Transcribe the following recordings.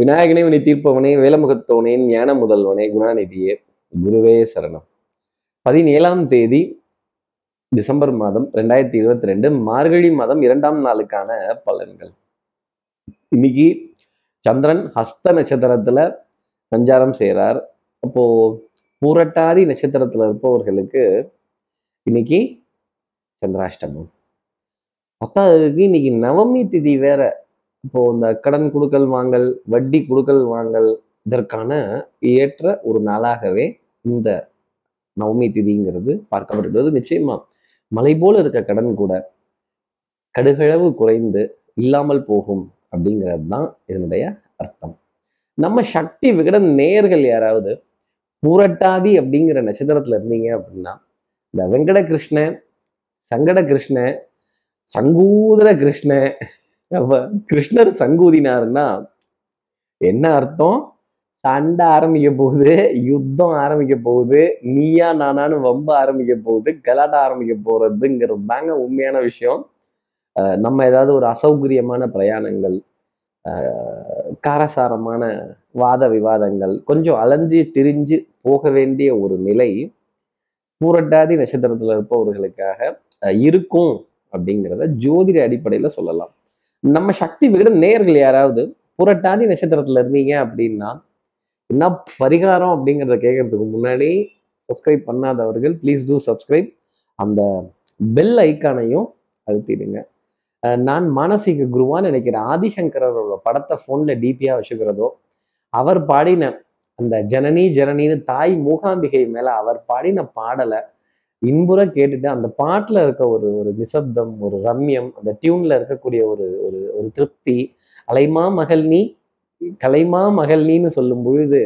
விநாயகனே வினை தீர்ப்பவனே வேலமுகத்தோனே ஞான முதல்வனே குணாநிதியே குருவே சரணம். பதினேழாம் தேதி டிசம்பர் மாதம் ரெண்டாயிரத்தி இருபத்தி ரெண்டு மார்கழி மாதம் இரண்டாம் நாளுக்கான பலன்கள். இன்னைக்கு சந்திரன் ஹஸ்த நட்சத்திரத்துல சஞ்சாரம் செய்கிறார் அப்போ பூரட்டாதி நட்சத்திரத்துல இருப்பவர்களுக்கு இன்னைக்கு சந்திராஷ்டமம். பத்தாவதுக்கு இன்னைக்கு நவமி திதி வேற இப்போ இந்த கடன் கொடுக்கல் வாங்கல் வட்டி கொடுக்கல் வாங்கல் இதற்கான ஏற்ற ஒரு நாளாகவே இந்த நவமி திதிங்கிறது பார்க்கப்படுகிறது. நிச்சயமா மலை போல இருக்க கடன் கூட கடுகளவு குறைந்து இல்லாமல் போகும் அப்படிங்கிறது தான் இதனுடைய அர்த்தம். நம்ம சக்தி விகடன் நேர்கள் யாராவது பூரட்டாதி அப்படிங்கிற நட்சத்திரத்துல இருந்தீங்க அப்படின்னா இந்த வெங்கட கிருஷ்ண சங்கட கிருஷ்ண சங்கூதர கிருஷ்ண கிருஷ்ணர் சங்கூதினாருன்னா என்ன அர்த்தம்? சண்டை ஆரம்பிக்க போகுது யுத்தம் ஆரம்பிக்க போகுது நீயா நானான்னு வம்ப ஆரம்பிக்க போகுது கலாட்ட ஆரம்பிக்க போறதுங்கிறது தாங்க உண்மையான விஷயம். நம்ம ஏதாவது ஒரு அசௌகரியமான பிரயாணங்கள் காரசாரமான வாத விவாதங்கள் கொஞ்சம் அலைஞ்சு திரிஞ்சு போக வேண்டிய ஒரு நிலை பூரட்டாதி நட்சத்திரத்துல இருப்பவர்களுக்காக இருக்கும் அப்படிங்கிறத ஜோதிட அடிப்படையில சொல்லலாம். நம்ம சக்தி விகிட நேர்கள் யாராவது புரட்டாதி நட்சத்திரத்துல இருந்தீங்க அப்படின்னா என்ன பரிகாரம் அப்படிங்கிறத கேட்கறதுக்கு முன்னாடி சப்ஸ்கிரைப் பண்ணாதவர்கள் ப்ளீஸ் டூ சப்ஸ்கிரைப் அந்த பெல் ஐக்கானையும் அழுத்திடுங்க. நான் மானசீக குருவான்னு நினைக்கிறேன் ஆதிசங்கரோட படத்தை ஃபோனில் டிபியாக வச்சுக்கிறதோ அவர் பாடின அந்த ஜனனி ஜனனின்னு தாய் மூகாம்பிகை மேலே அவர் பாடின பாடலை இன்புற கேட்டுட்டு அந்த பாட்டுல இருக்க ஒரு ஒரு நிசப்தம் ஒரு ரம்யம் அந்த டியூன்ல இருக்கக்கூடிய ஒரு ஒரு ஒரு திருப்தி அலைமா மகள் நீ கலைமா மகள் நீன்னு சொல்லும் பொழுது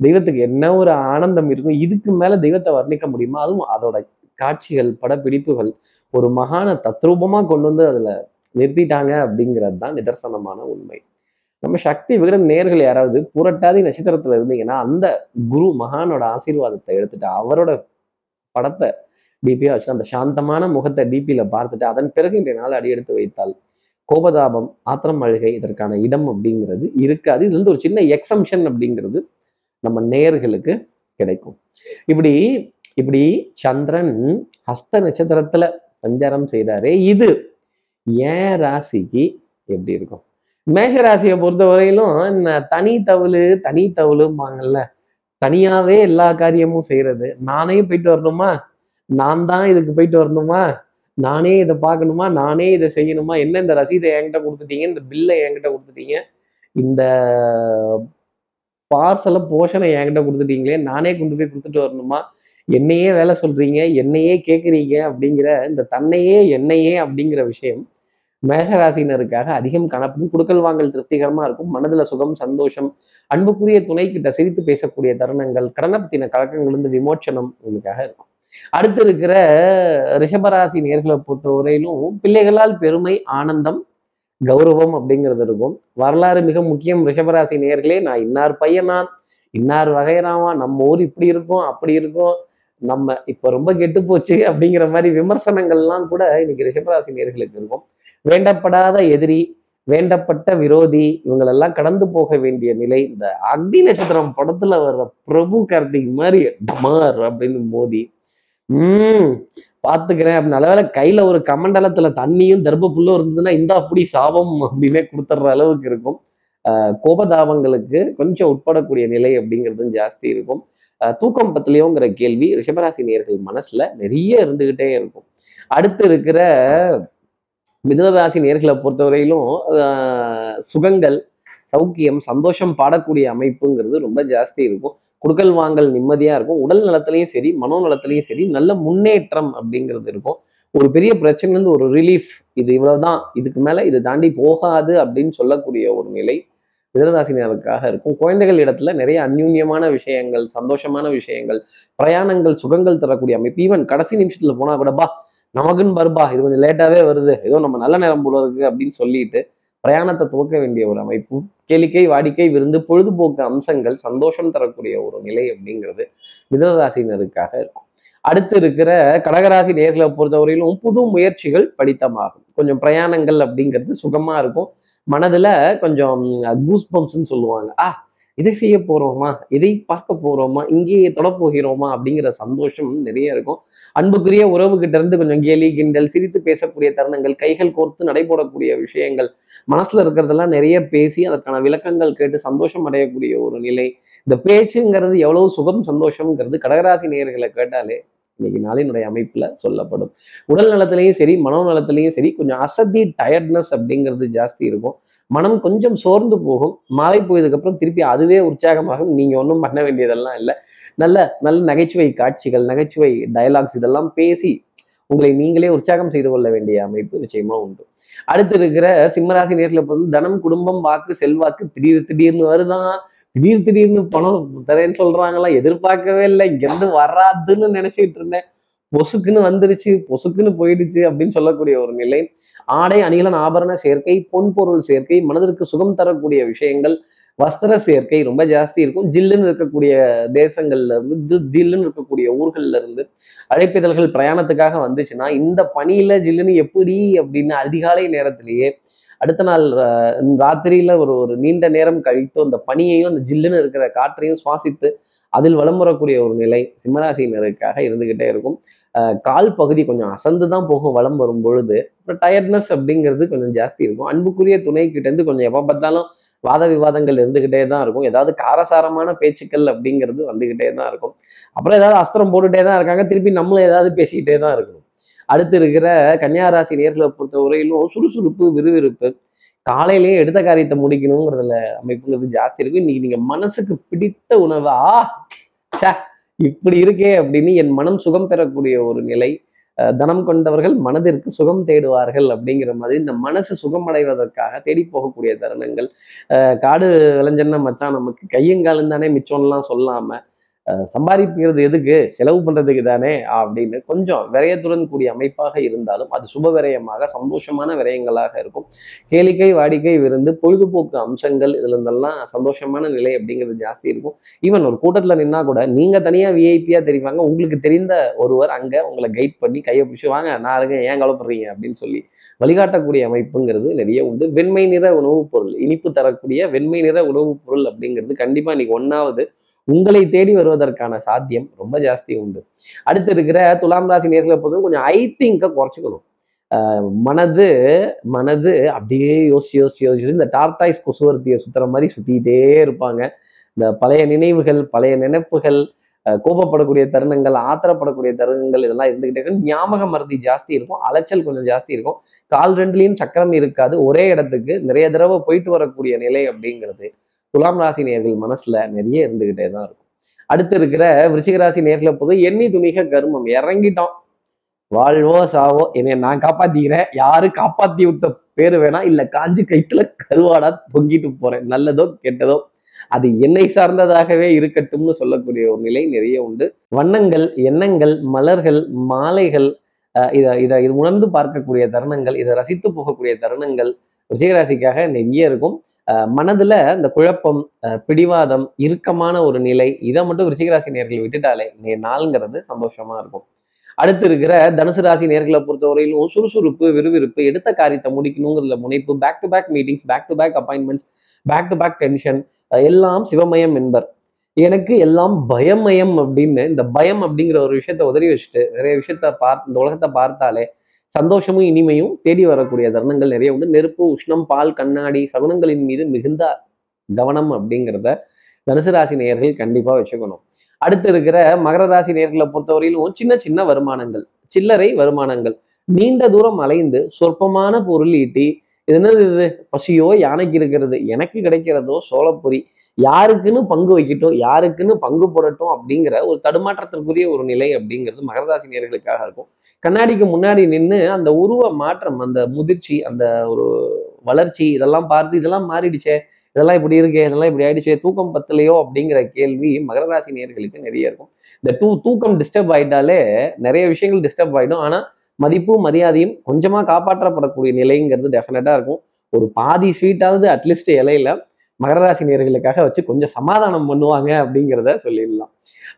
தெய்வத்துக்கு என்ன ஒரு ஆனந்தம் இருக்கும் இதுக்கு மேல தெய்வத்தை வர்ணிக்க முடியுமா? அதுவும் அதோட காட்சிகள் படப்பிடிப்புகள் ஒரு மகான தத்ரூபமா கொண்டு வந்து அதுல நிறுத்திட்டாங்க அப்படிங்கிறது தான் நிதர்சனமான உண்மை. நம்ம சக்தி விகடன் நேர்கள் யாராவது புரட்டாதி நட்சத்திரத்துல இருந்தீங்கன்னா அந்த குரு மகானோட ஆசீர்வாதத்தை எடுத்துட்டு அவரோட படத்தை டிபியா வச்சு அந்த சாந்தமான முகத்தை டிபியில பார்த்துட்டு அதன் பிறகு இன்றைய நாள் அடியெடுத்து வைத்தால் கோபதாபம் ஆத்திரம் அழுகை இதற்கான இடம் அப்படிங்கிறது இருக்காது. இதுல இருந்து ஒரு சின்ன எக்ஸம்ஷன் அப்படிங்கிறது நம்ம நேர்களுக்கு கிடைக்கும். இப்படி இப்படி சந்திரன் ஹஸ்த நட்சத்திரத்துல சஞ்சாரம் செய்கிறாரே இது ஏன் ராசிக்கு எப்படி இருக்கும்? மேஷ ராசியை பொறுத்த வரையிலும் தனி தவுளு தனி தவுளும்பாங்கல்ல. தனியாவே எல்லா காரியமும் செய்யறது நானே போயிட்டு வரணுமா? நான் தான் இதுக்கு போயிட்டு வரணுமா? நானே இதை பார்க்கணுமா? நானே இதை செய்யணுமா? என்ன இந்த ரசீதை என்கிட்ட கொடுத்துட்டீங்க? இந்த பில்லை என்கிட்ட கொடுத்துட்டீங்க? இந்த பார்சலை போஷனை என்கிட்ட கொடுத்துட்டீங்களே? நானே கொண்டு போய் கொடுத்துட்டு வரணுமா? என்னையே வேலை சொல்றீங்க என்னையே கேட்குறீங்க அப்படிங்கிற இந்த தன்னையே என்னையே அப்படிங்கிற விஷயம் மேஷராசினருக்காக அதிகம் காணப்படும் குடுக்கல் வாங்கல் திருப்திகரமா இருக்கும். மனதுல சுகம் சந்தோஷம் அன்புக்குரிய துணை கிட்ட சிரித்து பேசக்கூடிய தருணங்கள் கடனை பத்தின கலக்கங்கள் இருந்து விமோச்சனம் உங்களுக்காக இருக்கும். அடுத்து இருக்கிற ரிஷபராசி நேர்களை பொறுத்தவரையிலும் பிள்ளைகளால் பெருமை ஆனந்தம் கௌரவம் அப்படிங்கிறது இருக்கும். வரலாறு மிக முக்கியம். ரிஷபராசி நேர்களே நான் இன்னார் பையனான் இன்னார் வகைராமா நம்ம ஊர் இப்படி இருக்கும் அப்படி இருக்கும் நம்ம இப்ப ரொம்ப கெட்டு போச்சு அப்படிங்கிற மாதிரி விமர்சனங்கள்லாம் கூட இன்னைக்கு ரிஷபராசி நேர்களுக்கு இருக்கும். வேண்டப்படாத எதிரி வேண்டப்பட்ட விரோதி இவங்களெல்லாம் கடந்து போக வேண்டிய நிலை இந்த அக்னி நட்சத்திரம் படத்துல வர்ற பிரபு கார்த்திக் மாதிரி டமார் அப்படின்னு மோதி உம் பாத்துக்கிறேன். அப்படி நல்லவேளை கையில ஒரு கமண்டலத்துல தண்ணியும் தர்ப இருந்ததுன்னா இந்த அப்படி சாபம் அப்படின்னே கொடுத்துட்ற அளவுக்கு இருக்கும். கோபதாபங்களுக்கு கொஞ்சம் உட்படக்கூடிய நிலை அப்படிங்கிறதும் ஜாஸ்தி இருக்கும். தூக்கம் பத்திலையோங்கிற கேள்வி ரிஷபராசி நேர்கள் மனசுல நிறைய இருந்துகிட்டே இருக்கும். அடுத்து இருக்கிற மிதுனராசி நேர்களை பொறுத்தவரையிலும் சுகங்கள் சௌக்கியம் சந்தோஷம் பாடக்கூடிய அமைப்புங்கிறது ரொம்ப ஜாஸ்தி இருக்கும். குடுக்கல் வாங்கல் நிம்மதியாக இருக்கும். உடல் நலத்திலையும் சரி மனோ நலத்திலையும் சரி நல்ல முன்னேற்றம் அப்படிங்கிறது இருக்கும். ஒரு பெரிய பிரச்சனைலேருந்து ஒரு ரிலீஃப் இது இவ்வளவுதான் இதுக்கு மேலே இது தாண்டி போகாது அப்படின்னு சொல்லக்கூடிய ஒரு நிலை மிதனராசினருக்காக இருக்கும். குழந்தைகள் இடத்துல நிறைய அந்யூன்யமான விஷயங்கள் சந்தோஷமான விஷயங்கள் பிரயாணங்கள் சுகங்கள் தரக்கூடிய அமைப்பு. ஈவன் கடைசி நிமிஷத்துல போனா கூட பா நமக்குன்னு பருப்பா இது கொஞ்சம் லேட்டாவே வருது. ஏதோ நம்ம நல்ல நேரம் போல இருக்கு அப்படின்னு சொல்லிட்டு பிரயாணத்தை துவக்க வேண்டிய ஒரு அமைப்பு கேளிக்கை வாடிக்கை விருந்து பொழுதுபோக்கு அம்சங்கள் சந்தோஷம் தரக்கூடிய ஒரு நிலை அப்படிங்கிறது மிதனராசினருக்காக இருக்கும். அடுத்து இருக்கிற கடகராசி நேர்களை பொறுத்தவரையிலும் புது முயற்சிகள் படித்தமாகும். கொஞ்சம் பிரயாணங்கள் அப்படிங்கிறது சுகமா இருக்கும். மனதுல கொஞ்சம் கூஸ் பம்ப்ஸ்ன்னு சொல்லுவாங்க. ஆ இதை செய்ய போறோமா? இதை பார்க்க போறோமா? இங்கேயே தொட போகிறோமா? அப்படிங்கிற சந்தோஷம் நிறைய இருக்கும். அன்புக்குரிய உறவு கிட்ட இருந்து கொஞ்சம் கேலி கிண்டல் சிரித்து பேசக்கூடிய தருணங்கள் கைகள் கோர்த்து நடைபோடக்கூடிய விஷயங்கள் மனசுல இருக்கிறதெல்லாம் நிறைய பேசி அதற்கான விளக்கங்கள் கேட்டு சந்தோஷம் அடையக்கூடிய ஒரு நிலை. இந்த பேச்சுங்கிறது எவ்வளவு சுகம் சந்தோஷம்ங்கிறது கடகராசி நேயர்களை கேட்டாலே இன்னைக்கு நாளினுடைய அமைப்புல சொல்லப்படும். உடல் நலத்திலையும் சரி மனோ நலத்திலையும் சரி கொஞ்சம் அசதி டயர்ட்னஸ் அப்படிங்கிறது ஜாஸ்தி இருக்கும். மனம் கொஞ்சம் சோர்ந்து போகும். மாலை போயதுக்கப்புறம் திருப்பி அதுவே உற்சாகமாகும். நீங்க ஒன்றும் பண்ண வேண்டியதெல்லாம் இல்லை. நல்ல நல்ல நகைச்சுவை காட்சிகள் நகைச்சுவை டயலாக்ஸ் இதெல்லாம் பேசி உங்களை நீங்களே உற்சாகம் செய்து கொள்ள வேண்டிய அமைப்பு நிச்சயமா உண்டு. அடுத்து இருக்கிற சிம்மராசி நேரில் வந்து தனம் குடும்பம் வாக்கு செல்வாக்கு திடீர் திடீர்னு வருதான் திடீர் திடீர்னு பணம் தரேன்னு சொல்றாங்களா? எதிர்பார்க்கவே இல்லை. இங்கிருந்து வராதுன்னு நினைச்சிட்டு இருந்தேன். பொசுக்குன்னு வந்துருச்சு பொசுக்குன்னு போயிடுச்சு அப்படின்னு சொல்லக்கூடிய ஒரு நிலை. ஆடை அணிகலன் ஆபரண சேர்க்கை பொன் பொருள் சேர்க்கை மனதிற்கு சுகம் தரக்கூடிய விஷயங்கள் வஸ்திர சேர்க்கை ரொம்ப ஜாஸ்தி இருக்கும். ஜில்லுன்னு இருக்கக்கூடிய தேசங்கள்ல இருந்து ஜில்லுன்னு இருக்கக்கூடிய ஊர்கள்ல இருந்து அழைப்பிதழ்கள் பிரயாணத்துக்காக வந்துச்சுன்னா இந்த பனியில ஜில்லுன்னு எப்படி அப்படின்னு அதிகாலை நேரத்திலேயே அடுத்த நாள் ராத்திரியில ஒரு ஒரு நீண்ட நேரம் கழித்து அந்த பனியையும் அந்த ஜில்லுன்னு இருக்கிற காற்றையும் சுவாசித்து அதில் வலம் வரக்கூடிய ஒரு நிலை சிம்மராசினருக்காக இருந்துகிட்டே இருக்கும். கால் பகுதி கொஞ்சம் அசந்து தான் போகும் வலம் வரும் பொழுது. அப்புறம் டயர்ட்னஸ் அப்படிங்கிறது கொஞ்சம் ஜாஸ்தி இருக்கும். அன்புக்குரிய துணை கிட்ட இருந்து கொஞ்சம் எப்போ பார்த்தாலும் வாத விவாதங்கள் இருந்துகிட்டே தான் இருக்கும். ஏதாவது காரசாரமான பேச்சுக்கள் அப்படிங்கிறது வந்துகிட்டே தான் இருக்கும். அப்புறம் ஏதாவது அஸ்திரம் போட்டுகிட்டே தான் இருக்காங்க. திருப்பி நம்மளும் ஏதாவது பேசிக்கிட்டே தான் இருக்கணும். அடுத்து இருக்கிற கன்னியாராசி நேர்களை பொறுத்த வரையிலும் சுறுசுறுப்பு விறுவிறுப்பு காலையிலேயே எடுத்த காரியத்தை முடிக்கணுங்கிறதுல அமைப்புங்கிறது ஜாஸ்தி இருக்கும். இன்னைக்கு நீங்க மனசுக்கு பிடித்த உணவா ச்சே இப்படி இருக்கே அப்படின்னு என் மனம் சுகம் பெறக்கூடிய ஒரு நிலை தனம் கொண்டவர்கள் மனதிற்கு சுகம் தேடுவார்கள் அப்படிங்கிற மாதிரி இந்த மனசு சுகமடைவதற்காக தேடி போகக்கூடிய தருணங்கள். அஹ் காடு விளைஞ்சன்னா மச்சான் நமக்கு கையங்காலும் தானே மிச்சம்லாம் சொல்லாம சம்பாதிக்கிறது எதுக்கு? செலவு பண்ணுறதுக்கு தானே? அப்படின்னு கொஞ்சம் விரயத்துடன் கூடிய அமைப்பாக இருந்தாலும் அது சுப விரயமாக சந்தோஷமான விரயங்களாக இருக்கும். கேளிக்கை வாடிக்கை விருந்து பொழுதுபோக்கு அம்சங்கள் இதுல இருந்தெல்லாம் சந்தோஷமான நிலை அப்படிங்கிறது ஜாஸ்தி இருக்கும். ஈவன் ஒரு கூட்டத்தில் நின்னா கூட நீங்கள் தனியாக விஐபியாக தெரிவாங்க. உங்களுக்கு தெரிந்த ஒருவர் அங்கே உங்களை கைட் பண்ணி கையை பிடிச்சி வாங்க நான் இருக்கேன். ஏன் கவலைப்படுறீங்க? அப்படின்னு சொல்லி வழிகாட்டக்கூடிய அமைப்புங்கிறது நிறைய உண்டு. வெண்மை நிற உணவுப் பொருள் இனிப்பு தரக்கூடிய வெண்மை நிற உணவுப் பொருள் அப்படிங்கிறது கண்டிப்பாக இன்னைக்கு ஒன்றாவது உங்களை தேடி வருவதற்கான சாத்தியம் ரொம்ப ஜாஸ்தி உண்டு. அடுத்து இருக்கிற துலாம் ராசி நேர்களை பொறுத்தவரை கொஞ்சம் ஐ திங்கை குறைச்சிக்கணும். மனது மனது அப்படியே யோசிச்சு யோசிச்சு யோசிச்சு இந்த டார்டாய்ஸ் கொசுவர்த்தியை சுத்துற மாதிரி சுத்திக்கிட்டே இருப்பாங்க. இந்த பழைய நினைவுகள் பழைய நினைப்புகள் கோபப்படக்கூடிய தருணங்கள் ஆத்திரப்படக்கூடிய தருணங்கள் இதெல்லாம் இருந்துகிட்டே இருக்கும். ஞாபக மருதி ஜாஸ்தி இருக்கும். அலைச்சல் கொஞ்சம் ஜாஸ்தி இருக்கும். கால் ரெண்டுலேயும் சக்கரம் இருக்காது. ஒரே இடத்துக்கு நிறைய தடவை போயிட்டு வரக்கூடிய நிலை அப்படிங்கிறது. துலாம் ராசி நேர்கள் மனசுல நிறைய இருந்துகிட்டே தான் இருக்கும். அடுத்து இருக்கிற விருச்சிகராசி நேர்ல நேர்களை போது எண்ணி துணிக கர்மம். இறங்கிட்டோம். வாழ்வோ சாவோ என்னை நான் காப்பாத்திக்கிறேன். யாரு காப்பாத்தி விட்ட பேரு வேணா இல்ல காஞ்சு கைத்துல கருவாடா பொங்கிட்டு போறேன். நல்லதோ கெட்டதோ அது என்னை சார்ந்ததாகவே இருக்கட்டும்னு சொல்லக்கூடிய ஒரு நிலை நிறைய உண்டு. வண்ணங்கள் எண்ணங்கள் மலர்கள் மாலைகள் இதை இத இதை இது உணர்ந்து பார்க்கக்கூடிய தருணங்கள் இதை ரசித்து போகக்கூடிய தருணங்கள் ரிஷிகராசிக்காக நிறைய இருக்கும். மனதுல இந்த குழப்பம் அஹ் பிடிவாதம் இறுக்கமான ஒரு நிலை இதை மட்டும் ரிஷிகராசி நேர்களை விட்டுட்டாலே இன்றைய நாளுங்கிறது சந்தோஷமா இருக்கும். அடுத்து இருக்கிற தனுசு ராசி நேர்களை பொறுத்தவரையிலும் சுறுசுறுப்பு விறுவிறுப்பு எடுத்த காரியத்தை முடிக்கணுங்கிறதுல முனைப்பு back to back meetings back to back appointments back to back tension எல்லாம் சிவமயம் என்பர். எனக்கு எல்லாம் பயமயம் அப்படின்னு இந்த பயம் அப்படிங்கிற ஒரு விஷயத்த உதறி வச்சுட்டு நிறைய விஷயத்த பார்த்து இந்த உலகத்தை பார்த்தாலே சந்தோஷமும் இனிமையும் தேடி வரக்கூடிய தருணங்கள் நிறைய உண்டு. நெருப்பு உஷ்ணம் பால் கண்ணாடி சகுனங்களின் மீது மிகுந்த கவனம் அப்படிங்கிறத தனுசு ராசி நேர்கள் கண்டிப்பா வச்சுக்கணும். அடுத்து இருக்கிற மகர ராசி நேர்களை பொறுத்தவரையிலும் சின்ன சின்ன வருமானங்கள் சில்லறை வருமானங்கள் நீண்ட தூரம் அலைந்து சொற்பமான பொருள் ஈட்டி இது என்னது இது? பசியோ யானைக்கு இருக்கிறது எனக்கு கிடைக்கிறதோ சோளப்பொரி யாருக்குன்னு பங்கு வைக்கட்டும் யாருக்குன்னு பங்கு போடட்டும் அப்படிங்கிற ஒரு தடுமாற்றத்திற்குரிய ஒரு நிலை அப்படிங்கிறது மகரராசி நேர்களுக்காக இருக்கும். கண்ணாடிக்கு முன்னாடி நின்று அந்த உருவ மாற்றம் அந்த முதிர்ச்சி அந்த ஒரு வளர்ச்சி இதெல்லாம் பார்த்து இதெல்லாம் மாறிடுச்சே இதெல்லாம் இப்படி இருக்கே இதெல்லாம் இப்படி ஆயிடுச்சே தூக்கம் பத்தலையோ அப்படிங்கிற கேள்வி மகரராசி நேர்களுக்கு நிறைய இருக்கும். இந்த டூ தூக்கம் டிஸ்டர்ப் ஆயிட்டாலே நிறைய விஷயங்கள் டிஸ்டர்ப் ஆகிடும் ஆனா மதிப்பு மரியாதையும் கொஞ்சமா காப்பாற்றப்படக்கூடிய நிலைங்கிறது டெஃபினட்டா இருக்கும். ஒரு பாதி ஸ்வீட்டாவது அட்லீஸ்ட் இலையில. மகரராசி நேர்களுக்காக வச்சு கொஞ்சம் சமாதானம் பண்ணுவாங்க அப்படிங்கிறத சொல்லிடலாம்.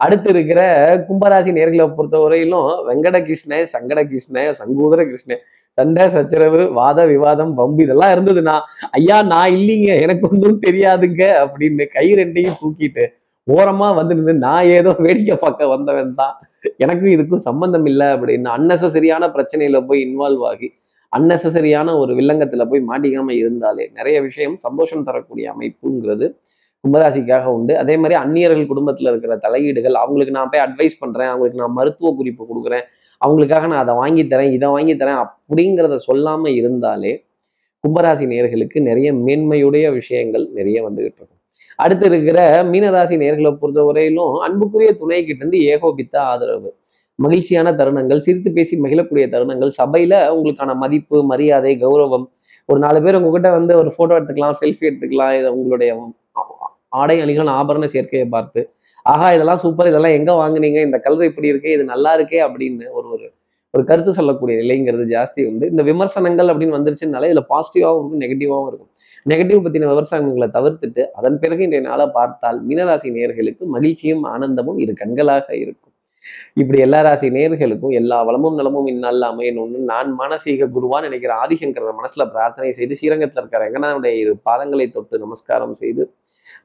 அடுத்து இருக்கிற கும்பராசி நேர்களை பொறுத்த வரையிலும் வெங்கட கிருஷ்ண சங்கட கிருஷ்ண சங்கூதர கிருஷ்ண சண்டை சச்சரவு வாத விவாதம் வம்பு இதெல்லாம் இருந்ததுன்னா ஐயா நான் இல்லைங்க எனக்கு ஒன்றும் தெரியாதுங்க அப்படின்னு கை ரெண்டையும் தூக்கிட்டு ஓரமா வந்து நின்று நான் ஏதோ வேடிக்கை பார்க்க வந்தவன் தான். எனக்கும் இதுக்கும் சம்பந்தம் இல்லை அப்படின்னு அன்னெசரியான பிரச்சனையில போய் இன்வால்வ் ஆகி அன்னெசரியான ஒரு வில்லங்கத்துல போய் மாட்டிக்காம இருந்தாலே நிறைய விஷயம் சந்தோஷம் தரக்கூடிய அமைப்புங்கிறது கும்பராசிக்காக உண்டு. அதே மாதிரி அந்நியர்கள் குடும்பத்துல இருக்கிற தலையீடுகள் அவங்களுக்கு நான் போய் அட்வைஸ் பண்றேன் அவங்களுக்கு நான் மருத்துவ குறிப்பு கொடுக்குறேன் அவங்களுக்காக நான் அதை வாங்கி தரேன் இதை வாங்கி தரேன் அப்படிங்கிறத சொல்லாம இருந்தாலே கும்பராசி நேர்களுக்கு நிறைய மேன்மையுடைய விஷயங்கள் நிறைய வந்துகிட்டு இருக்கும். அடுத்து இருக்கிற மீனராசி நேர்களை பொறுத்த வரையிலும் அன்புக்குரிய துணை கிட்ட இருந்து ஏகோபித்த ஆதரவு. மகிழ்ச்சியான தருணங்கள் சிரித்து பேசி மகிழக்கூடிய தருணங்கள் சபையில உங்களுக்கான மதிப்பு மரியாதை கௌரவம் ஒரு நாலு பேர் உங்ககிட்ட வந்து ஒரு போட்டோ எடுத்துக்கலாம் செல்ஃபி எடுத்துக்கலாம் இதை உங்களுடைய ஆடை அணிகள் ஆபரண சேர்க்கையை பார்த்து ஆஹா இதெல்லாம் சூப்பர் இதெல்லாம் எங்க வாங்குனீங்க? இந்த கலர் இப்படி இருக்கே இது நல்லா இருக்கே அப்படின்னு ஒரு ஒரு ஒரு கருத்து சொல்லக்கூடிய நிலைங்கிறது ஜாஸ்தி உண்டு. இந்த விமர்சனங்கள் அப்படின்னு வந்துருச்சுனால இதுல பாசிட்டிவாகவும் இருக்கும் நெகட்டிவாகவும் இருக்கும். நெகட்டிவ் பத்தின விமர்சனங்களை தவிர்த்துட்டு அதன் பிறகு இன்றைய நாளை பார்த்தால் மீனராசி நேர்களுக்கு மகிழ்ச்சியும் ஆனந்தமும் இரு கண்களாக இருக்கும். இப்படி எல்லா ராசி நேர்களுக்கும் எல்லா வளமும் நலமும் இந்நாளில் அமையணும்னு நான் மானசீக குருவான் நினைக்கிற ஆதிசங்கர மனசுல பிரார்த்தனை செய்து ஸ்ரீரங்கத்தில் இருக்கிற ரங்கநாதனுடைய இரு பாதங்களை தொட்டு நமஸ்காரம் செய்து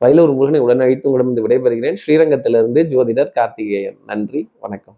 வயலூர் முருகனை உடனழைத்து உங்களிடம் விடைபெறுகிறேன். ஸ்ரீரங்கத்திலிருந்து ஜோதிடர் கார்த்திகேயன். நன்றி வணக்கம்.